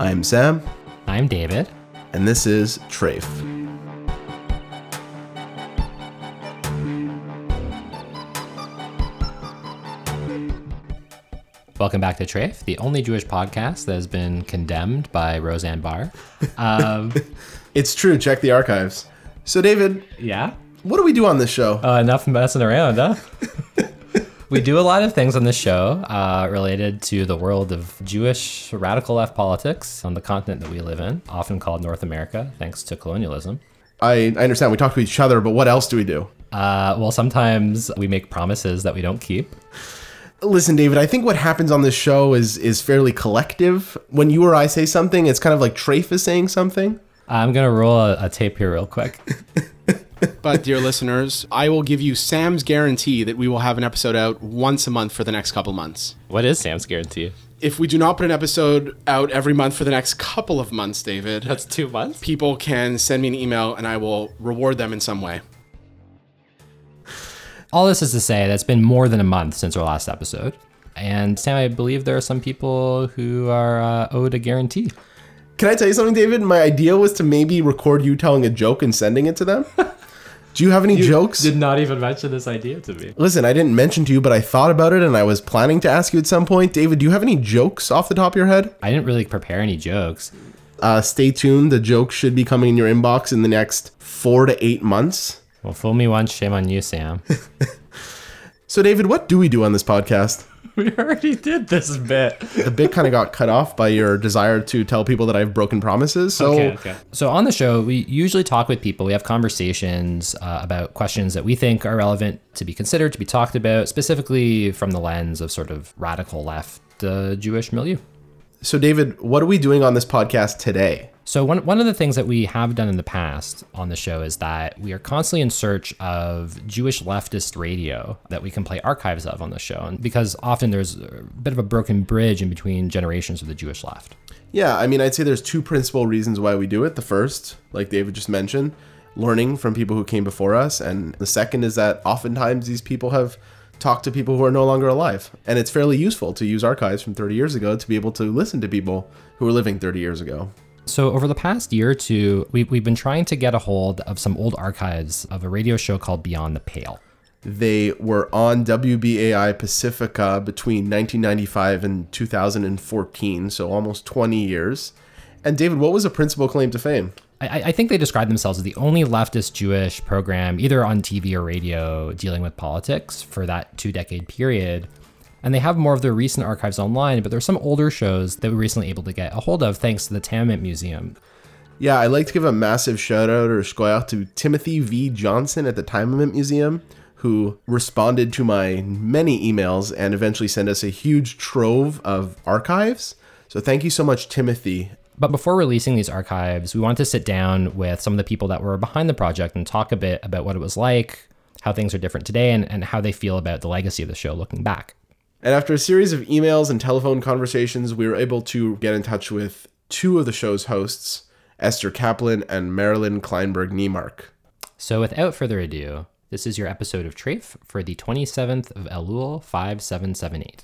I'm Sam, I'm David. and this is Trafe. Welcome back to Trafe, the only Jewish podcast that has been condemned by Roseanne Barr. Um, It's true, check the archives. So, David, yeah? what do we do on this show? Uh, enough messing around, huh? we do a lot of things on this show uh, related to the world of Jewish radical left politics on the continent that we live in, often called North America, thanks to colonialism. I, I understand we talk to each other, but what else do we do? Uh, well, sometimes we make promises that we don't keep. Listen, David, I think what happens on this show is is fairly collective. When you or I say something, it's kind of like Trafe is saying something. I'm going to roll a, a tape here real quick. But, dear listeners, I will give you Sam's guarantee that we will have an episode out once a month for the next couple months. What is Sam's guarantee? If we do not put an episode out every month for the next couple of months, David, That's two months? people can send me an email and I will reward them in some way. All this is to say that it's been more than a month since our last episode. And Sam, I believe there are some people who are uh, owed a guarantee. Can I tell you something, David? My idea was to maybe record you telling a joke and sending it to them. do you have any jokes? Did not even mention this idea to me. Listen, I didn't mention to you, but I thought about it and I was planning to ask you at some point. David, do you have any jokes off the top of your head? I didn't really prepare any jokes. Uh, stay tuned. The jokes should be coming in your inbox in the next four to eight months. Well, fool me once, shame on you, Sam. So, David, what do we do on this podcast? we already did this bit. The bit kind of got cut off by your desire to tell people that I've broken promises. So, So on the show, we usually talk with people. We have conversations uh, about questions that we think are relevant to be considered, to be talked about, specifically from the lens of sort of radical left uh, Jewish milieu. So David, what are we doing on this podcast today? So one one of the things that we have done in the past on the show is that we are constantly in search of Jewish leftist radio that we can play archives of on the show, and because often there's a bit of a broken bridge in between generations of the Jewish left. Yeah, I mean, I'd say there's two principal reasons why we do it. The first, like David just mentioned, learning from people who came before us. And the second is that oftentimes these people have talked to people who are no longer alive. And it's fairly useful to use archives from 30 years ago to be able to listen to people who were living 30 years ago. So over the past year or two, we, we've been trying to get a hold of some old archives of a radio show called Beyond the Pale. They were on WBAI Pacifica between 1995 and 2014, so almost 20 years. And David, what was the principal claim to fame? I, I think they describe themselves as the only leftist Jewish program, either on TV or radio, dealing with politics for that two decade period. And they have more of their recent archives online, but there's some older shows that we were recently able to get a hold of thanks to the Tamiment Museum. Yeah, I'd like to give a massive shout out or shout out to Timothy V. Johnson at the Tamiment Museum, who responded to my many emails and eventually sent us a huge trove of archives. So thank you so much, Timothy. But before releasing these archives, we wanted to sit down with some of the people that were behind the project and talk a bit about what it was like, how things are different today, and, and how they feel about the legacy of the show looking back. And after a series of emails and telephone conversations, we were able to get in touch with two of the show's hosts, Esther Kaplan and Marilyn Kleinberg Neimark. So without further ado, this is your episode of Trafe for the 27th of Elul 5778.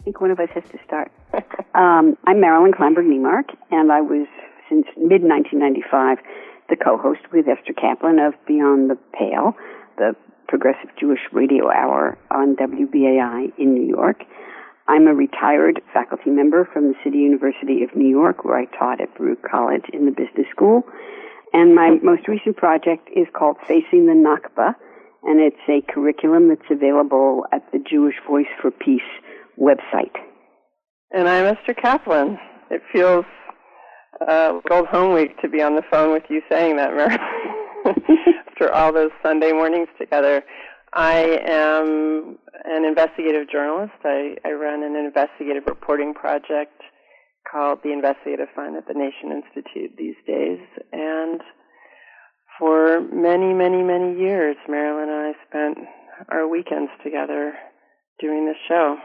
I think one of us has to start. um, I'm Marilyn Kleinberg Neimark, and I was since mid 1995 the co-host with Esther Kaplan of Beyond the Pale, the progressive Jewish radio hour on WBAI in New York. I'm a retired faculty member from the City University of New York, where I taught at Baruch College in the business school. And my most recent project is called Facing the Nakba, and it's a curriculum that's available at the Jewish Voice for Peace website. And I'm Esther Kaplan. It feels uh, like old home week to be on the phone with you saying that, Mary. After all those Sunday mornings together. I am an investigative journalist. I, I run an investigative reporting project called the Investigative Fund at the Nation Institute these days. And for many, many, many years, Marilyn and I spent our weekends together doing this show.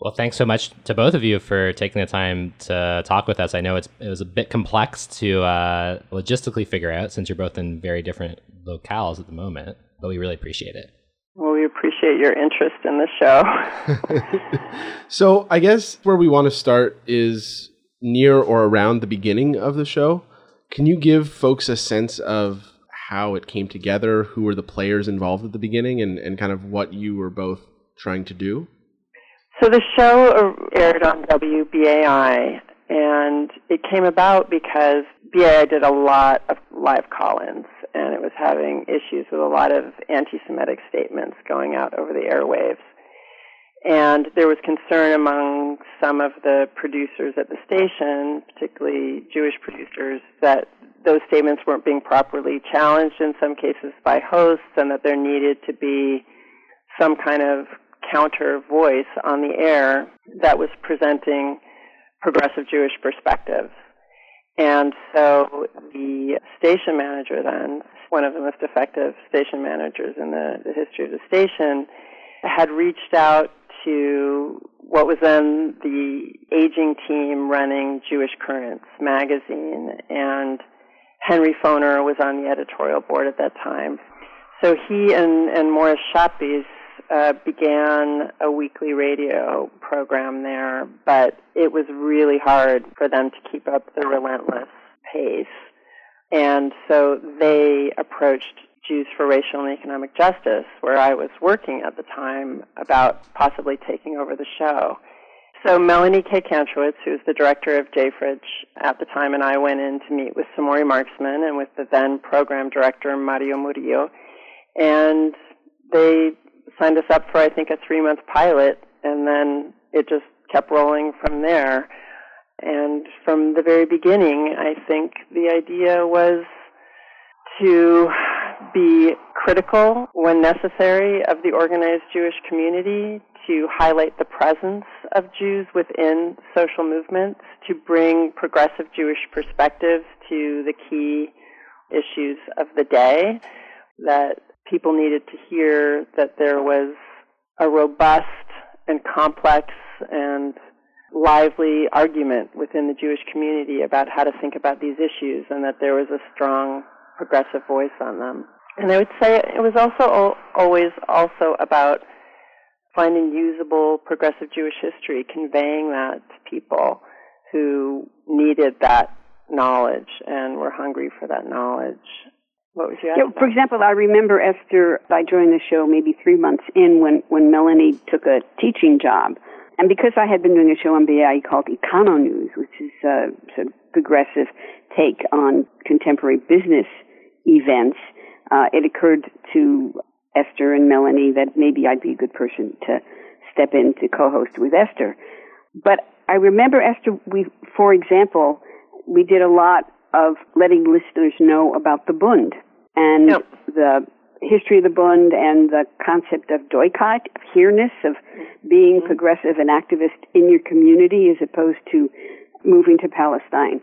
Well, thanks so much to both of you for taking the time to talk with us. I know it's it was a bit complex to uh, logistically figure out since you're both in very different locales at the moment, but we really appreciate it. Well, we appreciate your interest in the show. So I guess where we want to start is near or around the beginning of the show. Can you give folks a sense of how it came together, who were the players involved at the beginning, and, and kind of what you were both trying to do? So the show aired on WBAI, and it came about because BAI did a lot of live call-ins, and it was having issues with a lot of anti-Semitic statements going out over the airwaves. And there was concern among some of the producers at the station, particularly Jewish producers, that those statements weren't being properly challenged in some cases by hosts, and that there needed to be some kind of counter voice on the air that was presenting progressive Jewish perspectives. And so the station manager then, one of the most effective station managers in the, the history of the station, had reached out to what was then the aging team running Jewish Currents magazine, and Henry Foner was on the editorial board at that time. So he and, and Morris Schappes uh, began a weekly radio program there, but it was really hard for them to keep up the relentless pace. And so they approached Jews for Racial and Economic Justice, where I was working at the time, about possibly taking over the show. So Melanie Kaye/Kantrowitz, who was the director of JFREJ at the time, and I went in to meet with Samori Marksman and with the then program director Mario Murillo, and they signed us up for I think a three month pilot, and then it just kept rolling from there. And from the very beginning, I think the idea was to be critical when necessary of the organized Jewish community, to highlight the presence of Jews within social movements, to bring progressive Jewish perspectives to the key issues of the day, that people needed to hear that there was a robust and complex and lively argument within the Jewish community about how to think about these issues and that there was a strong progressive voice on them. And I would say it was also always also about finding usable progressive Jewish history, conveying that to people who needed that knowledge and were hungry for that knowledge. What was your Yeah, for example, I remember Esther. I joined the show maybe three months in when when Melanie took a teaching job, and because I had been doing a show on BAI called Econo News, which is a sort of progressive take on contemporary business events, uh, it occurred to Esther and Melanie that maybe I'd be a good person to step in to co-host with Esther. But I remember Esther. We, for example, we did a lot of letting listeners know about the Bund and Yep. the history of the Bund and the concept of doikayt, of here-ness, of being progressive and activist in your community as opposed to moving to Palestine.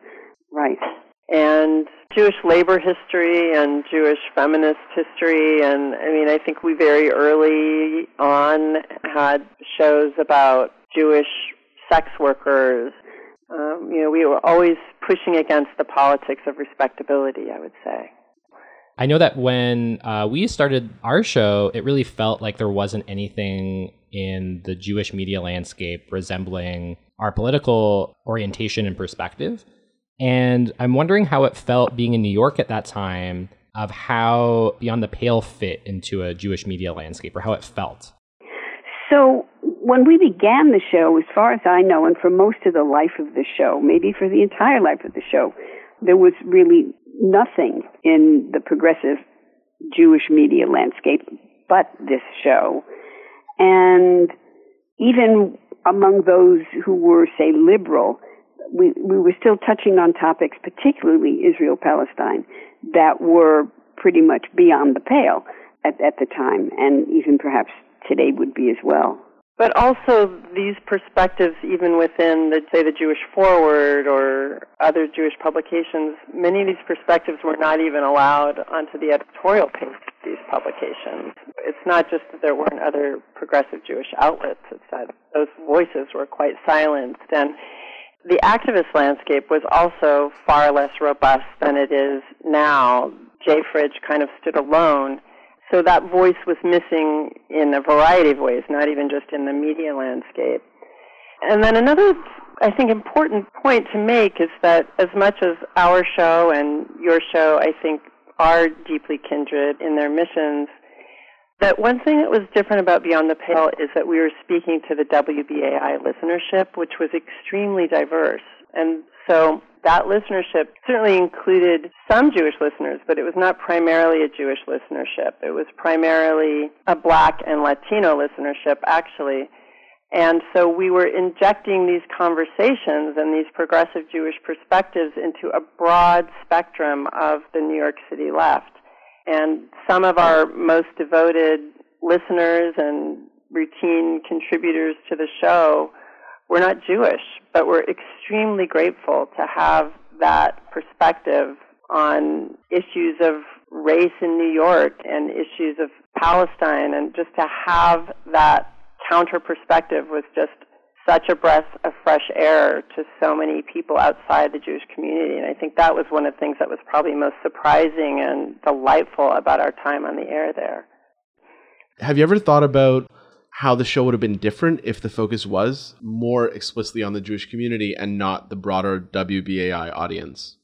Right. and Jewish labor history and Jewish feminist history. And I mean, I think we very early on had shows about Jewish sex workers. Um, you know, we were always pushing against the politics of respectability, I would say. I know that when uh, we started our show, it really felt like there wasn't anything in the Jewish media landscape resembling our political orientation and perspective. And I'm wondering how it felt being in New York at that time of how Beyond the Pale fit into a Jewish media landscape or how it felt. So when we began the show, as far as I know, and for most of the life of the show, maybe for the entire life of the show, there was really nothing in the progressive Jewish media landscape but this show. And even among those who were, say, liberal, we, we were still touching on topics, particularly Israel Palestine, that were pretty much beyond the pale. at, at the time, and even perhaps today would be as well. But also these perspectives, even within the say the Jewish Forward or other Jewish publications, many of these perspectives were not even allowed onto the editorial page of these publications. It's not just that there weren't other progressive Jewish outlets; it's that those voices were quite silenced and. The activist landscape was also far less robust than it is now. J. Fridge kind of stood alone so that voice was missing in a variety of ways, not even just in the media landscape. And then another, I think, important point to make is that as much as our show and your show, I think, are deeply kindred in their missions, that one thing that was different about Beyond the Pale is that we were speaking to the WBAI listenership, which was extremely diverse. And so that listenership certainly included some Jewish listeners, but it was not primarily a Jewish listenership. It was primarily a black and Latino listenership, actually. And so we were injecting these conversations and these progressive Jewish perspectives into a broad spectrum of the New York City left. And some of our most devoted listeners and routine contributors to the show were not Jewish, but we're extremely grateful to have that perspective on issues of race in New York and issues of Palestine, and just to have that counter perspective was just such a breath of fresh air to so many people outside the Jewish community. And I think that was one of the things that was probably most surprising and delightful about our time on the air there. Have you ever thought about how the show would have been different if the focus was more explicitly on the Jewish community and not the broader WBAI audience?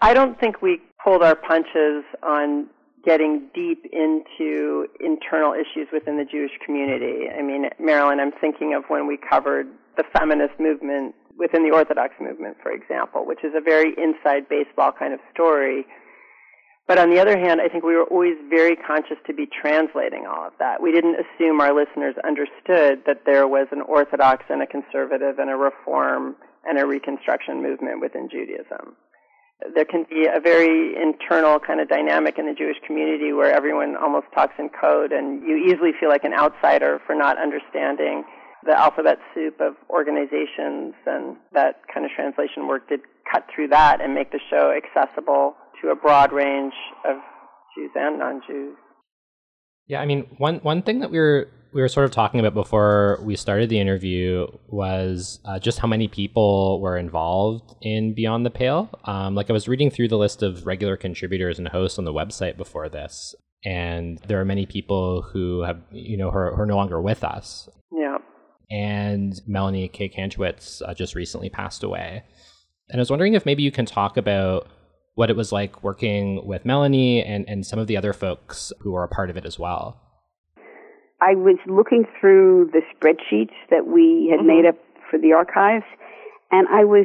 I don't think we pulled our punches on getting deep into internal issues within the Jewish community. I mean, Marilyn, I'm thinking of when we covered the feminist movement within the Orthodox movement, for example, which is a very inside baseball kind of story but on the other hand, I think we were always very conscious to be translating all of that. We didn't assume our listeners understood that there was an Orthodox and a conservative and a reform and a reconstruction movement within Judaism. There can be a very internal kind of dynamic in the Jewish community where everyone almost talks in code and you easily feel like an outsider for not understanding the alphabet soup of organizations and that kind of translation work did cut through that and make the show accessible to a broad range of Jews and non-Jews. Yeah, I mean, one one thing that we were we were sort of talking about before we started the interview was uh, just how many people were involved in Beyond the Pale. Um, like I was reading through the list of regular contributors and hosts on the website before this, and there are many people who have you know who are, who are no longer with us. Yeah. And Melanie Kaye/Kantrowitz uh, just recently passed away. And I was wondering if maybe you can talk about what it was like working with Melanie and, and some of the other folks who were a part of it as well. I was looking through the spreadsheets that we had mm-hmm. made up for the archives, and I was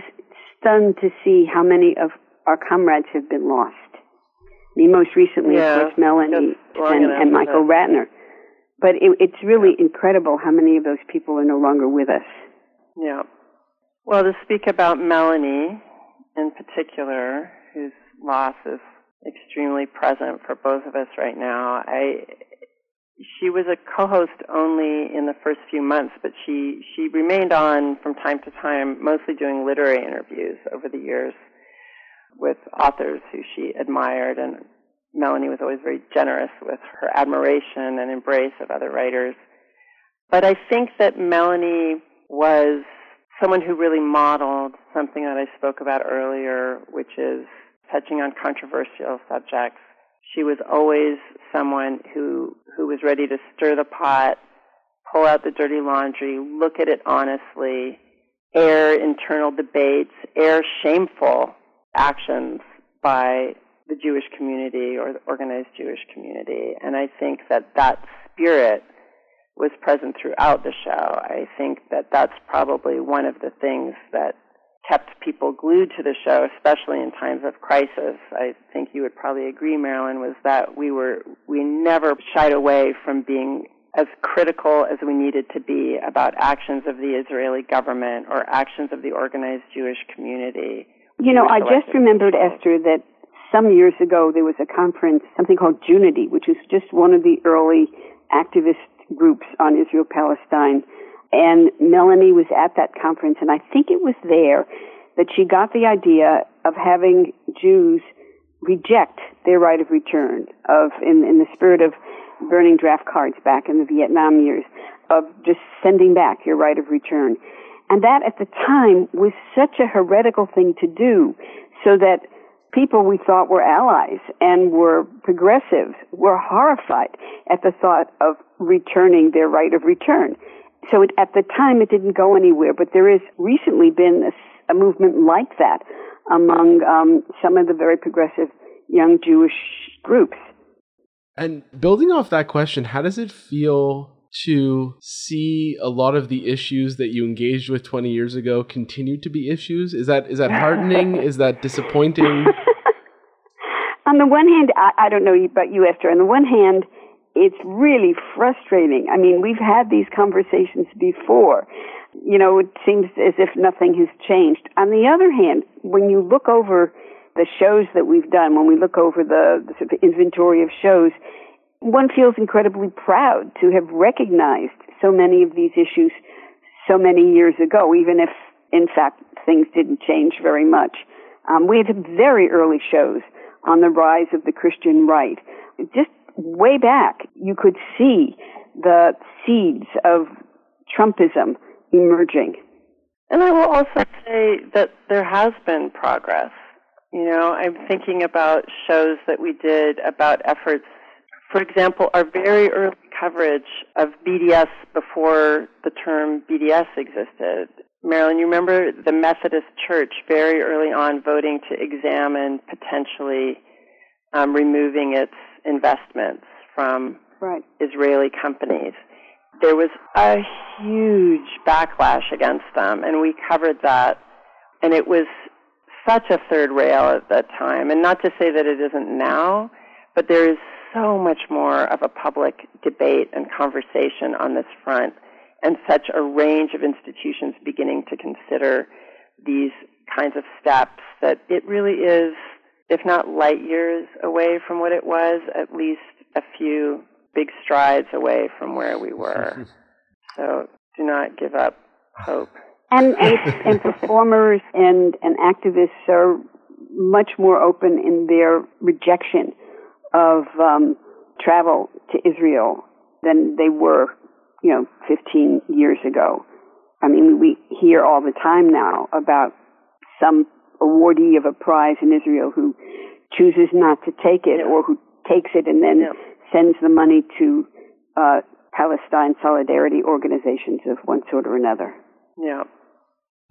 stunned to see how many of our comrades have been lost. I mean, most recently, yeah, of course, Melanie and, and Michael Ratner. But it, it's really yeah. incredible how many of those people are no longer with us. Yeah. Well, to speak about Melanie in particular, whose loss is extremely present for both of us right now. I she was a co-host only in the first few months, but she she remained on from time to time, mostly doing literary interviews over the years with authors who she admired and Melanie was always very generous with her admiration and embrace of other writers. But I think that Melanie was someone who really modeled something that I spoke about earlier, which is touching on controversial subjects. She was always someone who, who was ready to stir the pot, pull out the dirty laundry, look at it honestly, air internal debates, air shameful actions by the Jewish community or the organized Jewish community. And I think that that spirit was present throughout the show. I think that that's probably one of the things that kept people glued to the show, especially in times of crisis. I think you would probably agree, Marilyn, was that we were we never shied away from being as critical as we needed to be about actions of the Israeli government or actions of the organized Jewish community. You know, I just remembered, Esther, that some years ago there was a conference, something called Junity, which was just one of the early activist groups on Israel Palestine. And Melanie was at that conference, and I think it was there that she got the idea of having Jews reject their right of return, of in, in the spirit of burning draft cards back in the Vietnam years, of just sending back your right of return. And that at the time was such a heretical thing to do, so that people we thought were allies and were progressives were horrified at the thought of returning their right of return. So it, at the time it didn't go anywhere, but there has recently been a, a movement like that among um, some of the very progressive young Jewish groups. And building off that question, how does it feel to see a lot of the issues that you engaged with 20 years ago continue to be issues? Is that is that heartening? is that disappointing? on the one hand, I, I don't know about you, Esther. On the one hand, it's really frustrating. I mean, we've had these conversations before. You know, it seems as if nothing has changed. On the other hand, when you look over the shows that we've done, when we look over the, the sort of inventory of shows, one feels incredibly proud to have recognized so many of these issues so many years ago, even if, in fact, things didn't change very much. Um, we had very early shows on the rise of the Christian right. Just way back, you could see the seeds of Trumpism emerging. And I will also say that there has been progress. You know, I'm thinking about shows that we did about efforts. For example, our very early coverage of BDS before the term BDS existed. Marilyn, you remember the Methodist Church very early on voting to examine potentially um, removing its investments from right. Israeli companies. There was a huge backlash against them, and we covered that. And it was such a third rail at that time. And not to say that it isn't now, but there is so much more of a public debate and conversation on this front, and such a range of institutions beginning to consider these kinds of steps that it really is if not light years away from what it was, at least a few big strides away from where we were. so do not give up hope. And, and, and performers and, and activists are much more open in their rejection of um, travel to Israel than they were, you know, 15 years ago. I mean, we hear all the time now about some awardee of a prize in Israel who chooses not to take it Yeah. or who takes it and then Yeah. sends the money to uh, Palestine solidarity organizations of one sort or another. Yeah.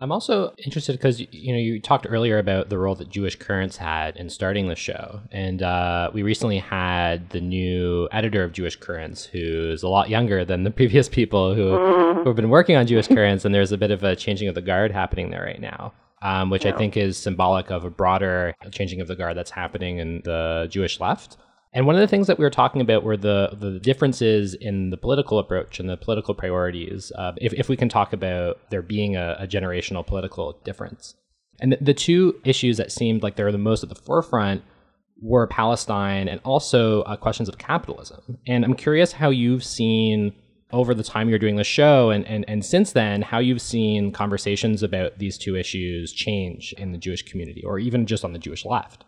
I'm also interested because you know you talked earlier about the role that Jewish Currents had in starting the show, and uh, we recently had the new editor of Jewish Currents, who's a lot younger than the previous people who who have been working on Jewish Currents, and there's a bit of a changing of the guard happening there right now, um, which I think is symbolic of a broader changing of the guard that's happening in the Jewish left. And one of the things that we were talking about were the the differences in the political approach and the political priorities. Uh, if if we can talk about there being a, a generational political difference, and the, the two issues that seemed like they were the most at the forefront were Palestine and also uh, questions of capitalism. And I'm curious how you've seen over the time you're doing the show and, and, and since then, how you've seen conversations about these two issues change in the Jewish community or even just on the Jewish left.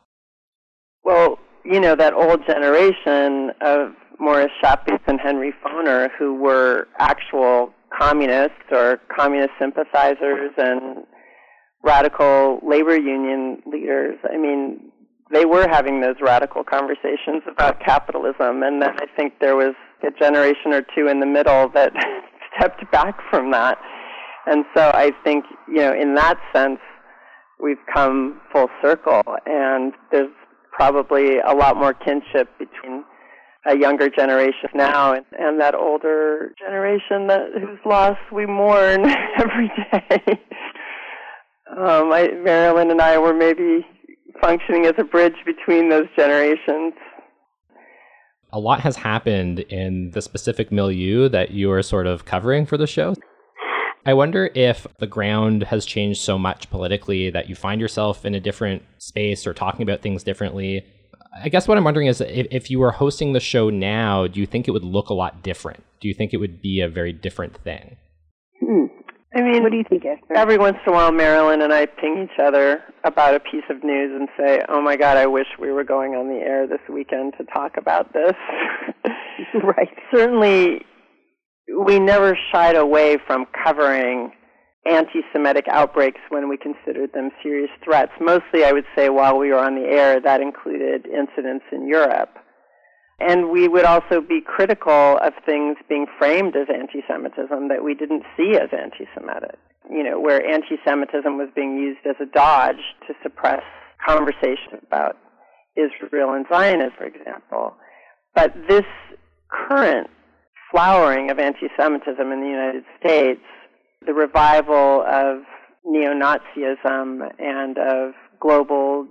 Well, you know, that old generation of Morris Schappes and Henry Foner who were actual communists or communist sympathizers and radical labor union leaders. I mean, they were having those radical conversations about capitalism, and then I think there was a generation or two in the middle that stepped back from that. And so I think, you know, in that sense, we've come full circle, and there's probably a lot more kinship between a younger generation now and, and that older generation that whose loss we mourn every day. um, I, Marilyn and I were maybe functioning as a bridge between those generations. A lot has happened in the specific milieu that you are sort of covering for the show. I wonder if the ground has changed so much politically that you find yourself in a different space or talking about things differently. I guess what I'm wondering is if, if you were hosting the show now, do you think it would look a lot different? Do you think it would be a very different thing? Hmm. I mean, What do you think, Esther? every once in a while, Marilyn and I ping each other about a piece of news and say, "Oh my God, I wish we were going on the air this weekend to talk about this." right. Certainly, we never shied away from covering anti-Semitic outbreaks when we considered them serious threats. Mostly, I would say, while we were on the air, that included incidents in Europe. And we would also be critical of things being framed as anti-Semitism that we didn't see as anti-Semitic. You know, where anti-Semitism was being used as a dodge to suppress conversation about Israel and Zionism, for example. But this current flowering of anti-Semitism in the United States, the revival of neo-Nazism and of global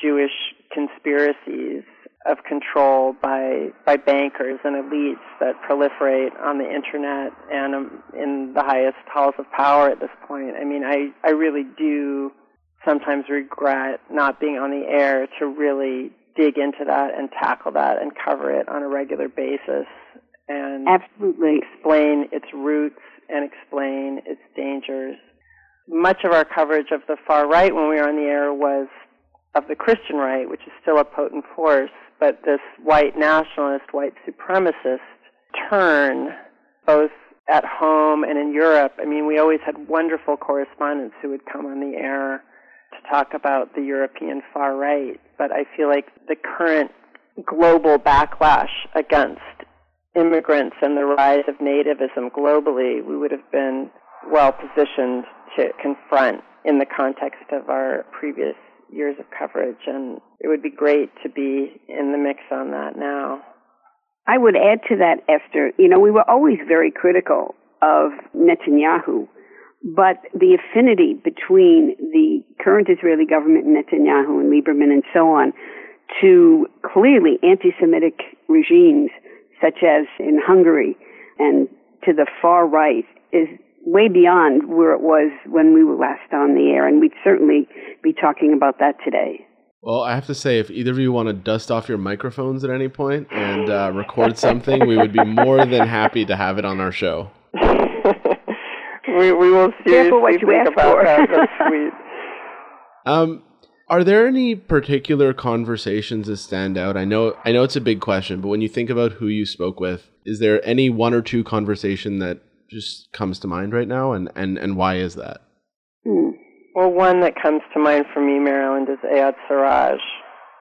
Jewish conspiracies of control by by bankers and elites that proliferate on the internet and um, in the highest halls of power at this point. I mean, I I really do sometimes regret not being on the air to really dig into that and tackle that and cover it on a regular basis and Absolutely. explain its roots and explain its dangers. Much of our coverage of the far right when we were on the air was of the Christian right, which is still a potent force, but this white nationalist, white supremacist turn, both at home and in Europe. I mean, we always had wonderful correspondents who would come on the air to talk about the European far right, but I feel like the current global backlash against immigrants and the rise of nativism globally, we would have been well positioned to confront in the context of our previous years of coverage. And it would be great to be in the mix on that now. I would add to that, Esther, you know, we were always very critical of Netanyahu, but the affinity between the current Israeli government, and Netanyahu and Lieberman and so on, to clearly anti-Semitic regimes, such as in Hungary and to the far right, is way beyond where it was when we were last on the air, and we'd certainly be talking about that today. Well, I have to say, if either of you want to dust off your microphones at any point and uh, record something, we would be more than happy to have it on our show. we, we will seriously Careful what you think ask about for. that. That's sweet. Um, are there any particular conversations that stand out? I know, I know it's a big question, but when you think about who you spoke with, is there any one or two conversation that just comes to mind right now, and and and why is that? Hmm. Well, one that comes to mind for me, Marilyn, is Eyad Sarraj.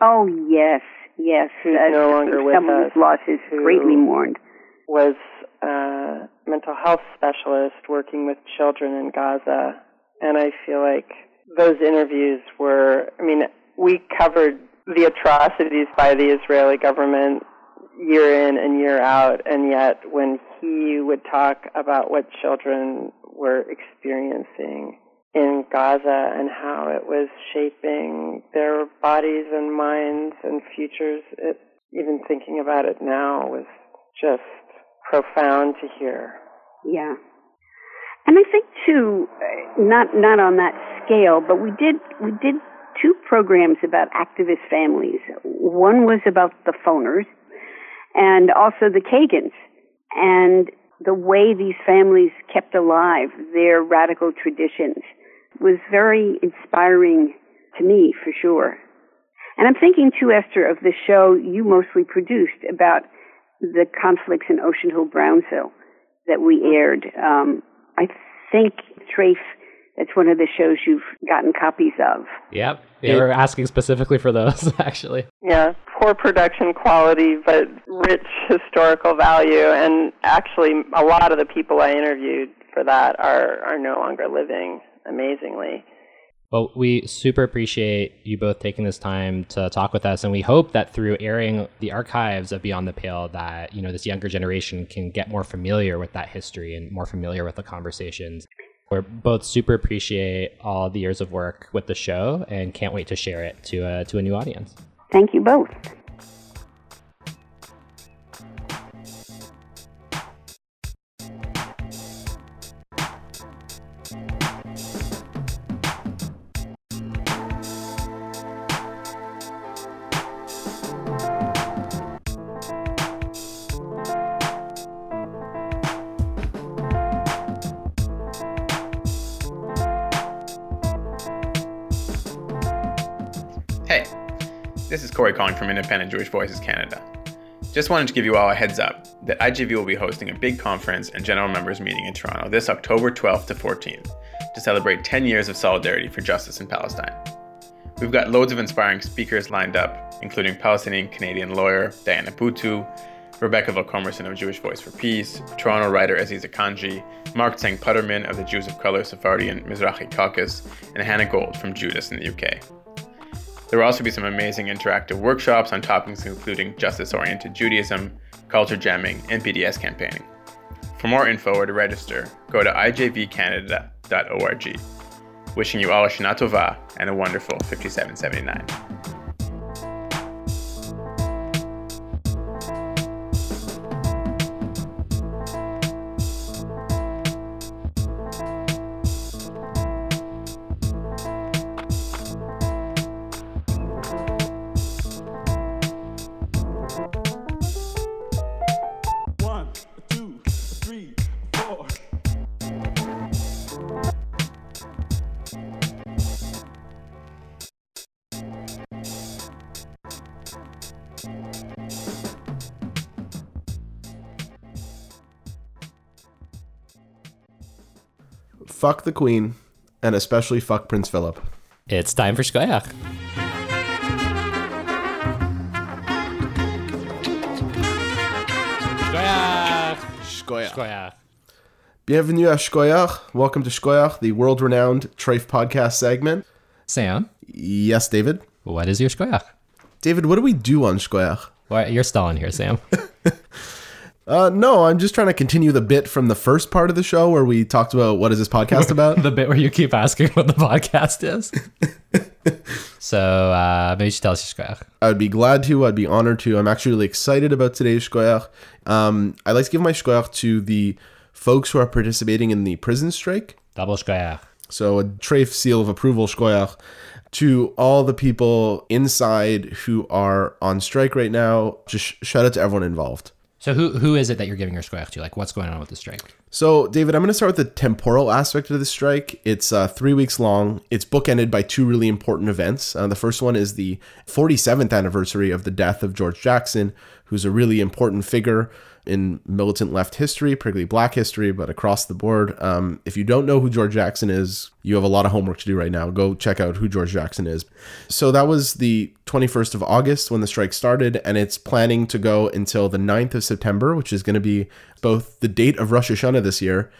Oh yes, yes. Who's no longer with someone us, whose loss is greatly mourned. was a mental health specialist working with children in Gaza. And I feel like those interviews were, I mean, we covered the atrocities by the Israeli government year in and year out, and yet when he would talk about what children were experiencing in Gaza and how it was shaping their bodies and minds and futures, it, even thinking about it now was just profound to hear. Yeah. And I think too, not not on that scale, but we did we did two programs about activist families. One was about the phoners, and also the Kagans, and the way these families kept alive their radical traditions was very inspiring to me, for sure. And I'm thinking too, Esther, of the show you mostly produced about the conflicts in Ocean Hill Brownsville that we aired. Um, I think, Trafe, that's one of the shows you've gotten copies of. Yep. They were asking specifically for those, actually. Yeah, poor production quality, but rich historical value. And actually, a lot of the people I interviewed for that are, are no longer living, amazingly. Well, we super appreciate you both taking this time to talk with us, and we hope that through airing the archives of Beyond the Pale, that you know this younger generation can get more familiar with that history and more familiar with the conversations. We're both super appreciate all the years of work with the show, and can't wait to share it to a, to a new audience. Thank you both. From Independent Jewish Voices Canada. Just wanted to give you all a heads up that IJV will be hosting a big conference and general members meeting in Toronto this October 12th to 14th to celebrate 10 years of solidarity for justice in Palestine. We've got loads of inspiring speakers lined up, including Palestinian Canadian lawyer Diana Buttu, Rebecca Vilkomerson of Jewish Voice for Peace, Toronto writer Azeezah Kanji, Mark Tseng Putterman of the Jews of Color Sephardi and Mizrahi Caucus, and Hannah Gold from Jewdas in the UK. There will also be some amazing interactive workshops on topics including justice oriented Judaism, culture jamming, and BDS campaigning. For more info or to register, go to ijvcanada.org. Wishing you all a Shana Tova and a wonderful 5779. Fuck the Queen, and especially fuck Prince Philip. It's time for Shkoyach. Shkoyach. Shkoyach. Shkoyach. Bienvenue à Shkoyach. Welcome to Shkoyach, the world-renowned Treif podcast segment. Sam, Yes, David. what is your Shkoyach? David, what do we do on Shkoyach? Well, you're stalling here, Sam. Uh, no, I'm just trying to continue the bit from the first part of the show where we talked about what is this podcast about. the bit where you keep asking what the podcast is. so uh, maybe you should tell us your Shkoyach. I would be glad to. I'd be honored to. I'm actually really excited about today's shkoyach. Um, I'd like to give my shkoyach to the folks who are participating in the prison strike. Double Shkoyach. So a Trafe seal of approval shkoyach to all the people inside who are on strike right now. Just shout out to everyone involved. So who who is it that you're giving your Shkoyach to? Like, what's going on with the strike? So, David, I'm going to start with the temporal aspect of the strike. It's uh, three weeks long. It's bookended by two really important events. Uh, the first one is the 47th anniversary of the death of George Jackson, who's a really important figure in militant left history, particularly black history, but across the board. Um, if you don't know who George Jackson is, you have a lot of homework to do right now. Go check out who George Jackson is. So that was the 21st of August when the strike started, and it's planning to go until the 9th of September, which is going to be both the date of Rosh Hashanah this year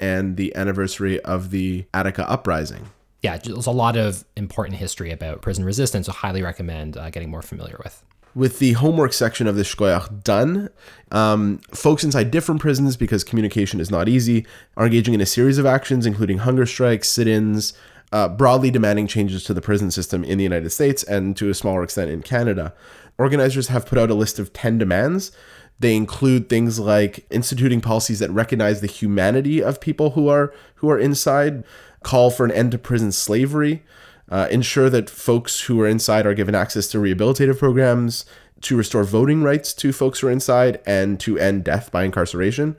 and the anniversary of the Attica uprising. Yeah, there's a lot of important history about prison resistance. So highly recommend uh, getting more familiar with. with the homework section of the shkoyach done, um, folks inside different prisons, because communication is not easy, are engaging in a series of actions, including hunger strikes, sit-ins, uh, broadly demanding changes to the prison system in the United States and to a smaller extent in Canada. Organizers have put out a list of 10 demands. They include things like instituting policies that recognize the humanity of people who are who are inside, call for an end to prison slavery, uh, ensure that folks who are inside are given access to rehabilitative programs, to restore voting rights to folks who are inside, and to end death by incarceration.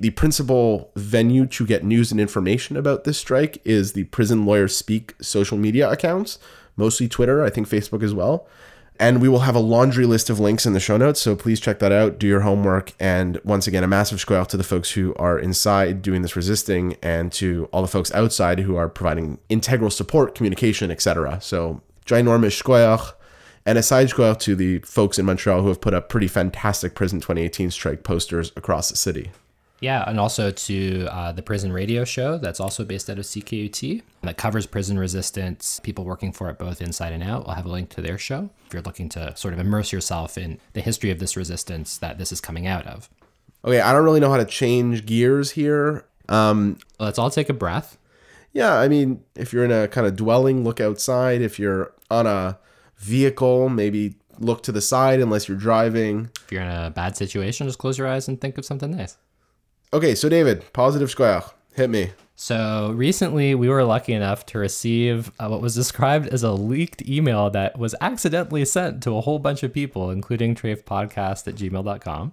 The principal venue to get news and information about this strike is the Prison Lawyers Speak social media accounts, mostly Twitter, I think Facebook as well. And we will have a laundry list of links in the show notes, so please check that out, do your homework, and once again, a massive square to the folks who are inside doing this resisting and to all the folks outside who are providing integral support, communication, etc. So ginormous shkoyach, and a side shkoyach to the folks in Montreal who have put up pretty fantastic Prison 2018 strike posters across the city. Yeah, and also to uh, the prison radio show that's also based out of CKUT that covers prison resistance, people working for it both inside and out. I'll have a link to their show if you're looking to sort of immerse yourself in the history of this resistance that this is coming out of. Okay, I don't really know how to change gears here. Um, Let's all take a breath. yeah, I mean, if you're in a kind of dwelling, look outside. If you're on a vehicle, maybe look to the side unless you're driving. If you're in a bad situation, just close your eyes and think of something nice. Okay, so David, positive square. Hit me. So recently, we were lucky enough to receive uh, what was described as a leaked email that was accidentally sent to a whole bunch of people, including trafepodcast at gmail.com.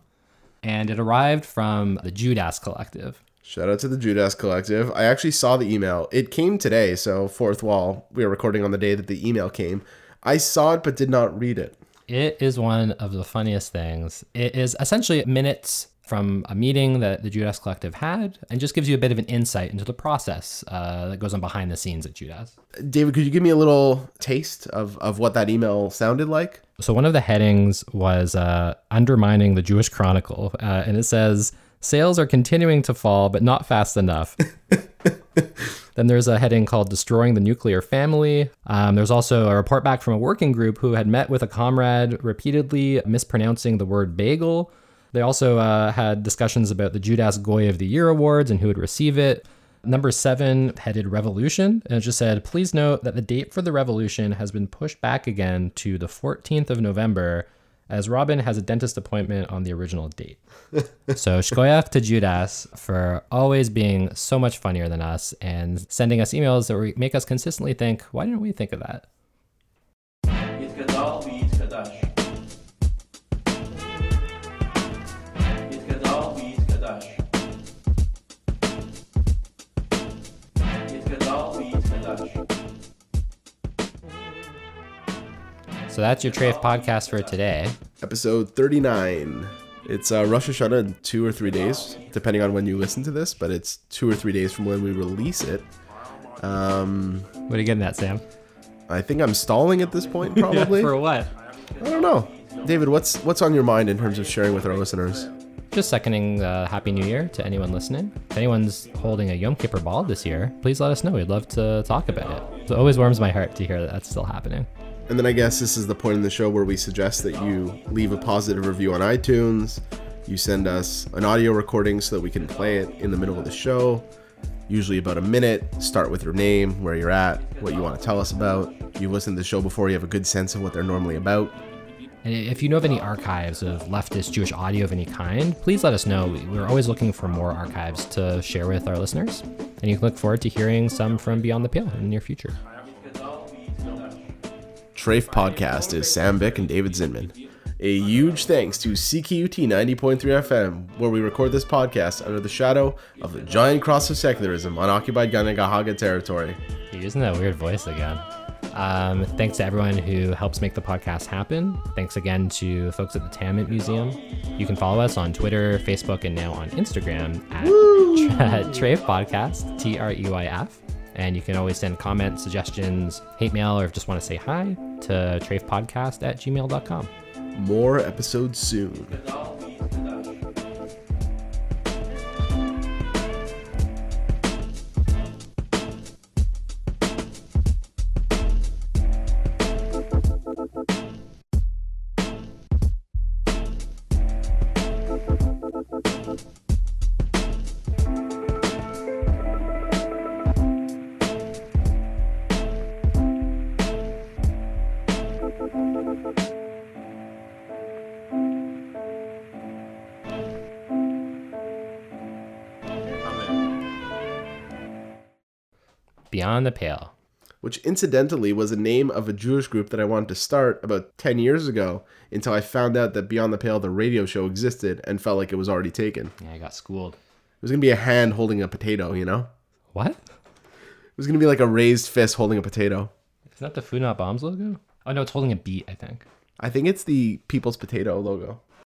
And it arrived from the Jewdas Collective. Shout out to the Jewdas Collective. I actually saw the email. It came today, so fourth wall. We are recording on the day that the email came. I saw it but did not read it. It is one of the funniest things. It is essentially minutes from a meeting that the Jewdas Collective had and just gives you a bit of an insight into the process uh, that goes on behind the scenes at Jewdas. David, could you give me a little taste of, of what that email sounded like? So one of the headings was uh, undermining the Jewish Chronicle, uh, and it says sales are continuing to fall, but not fast enough. then there's a heading called destroying the nuclear family. Um, there's also a report back from a working group who had met with a comrade repeatedly mispronouncing the word bagel. They also uh, had discussions about the Jewdas Goy of the Year awards and who would receive it. Number seven headed Revolution, and it just said, please note that the date for the revolution has been pushed back again to the 14th of November, as Robin has a dentist appointment on the original date. so shkoyach to Jewdas for always being so much funnier than us and sending us emails that make us consistently think, why didn't we think of that? So that's your Treyf podcast for today. Episode 39. It's uh, Rosh Hashanah in two or three days, depending on when you listen to this, but it's two or three days from when we release it. Um, What are you getting at, Sam? I think I'm stalling at this point, probably. for what? I don't know. David, what's what's on your mind in terms of sharing with our listeners? Just seconding uh, Happy New Year to anyone listening. If anyone's holding a Yom Kippur ball this year, please let us know. We'd love to talk about it. It always warms my heart to hear that that's still happening. And then I guess this is the point in the show where we suggest that you leave a positive review on iTunes. You send us an audio recording so that we can play it in the middle of the show. Usually about a minute. Start with your name, where you're at, what you want to tell us about. You've listened to the show before, you have a good sense of what they're normally about. And if you know of any archives of leftist Jewish audio of any kind, please let us know. We're always looking for more archives to share with our listeners. And you can look forward to hearing some from Beyond the Pale in the near future. Treyf Podcast is Sam Bick and David Zinman. A huge thanks to CKUT 90.3 FM, where we record this podcast under the shadow of the giant cross of secularism on occupied Kanien'kehá:ka territory. You're using that weird voice again. Um, thanks to everyone who helps make the podcast happen. Thanks again to folks at the Tamiment Museum. You can follow us on Twitter, Facebook, and now on Instagram at, at Treyf Podcast, T R E Y F. And you can always send comments, suggestions, hate mail, or just want to say hi to treyfpodcast at gmail.com. More episodes soon. The Pale. which incidentally was a name of a Jewish group that I wanted to start about 10 years ago until I found out that Beyond the Pale, the radio show, existed and felt like it was already taken. Yeah, I got schooled. It was going to be a hand holding a potato, you know? What? It was going to be like a raised fist holding a potato. Is that the Food Not Bombs logo? Oh, no, it's holding a beat, I think. I think it's the People's Potato logo.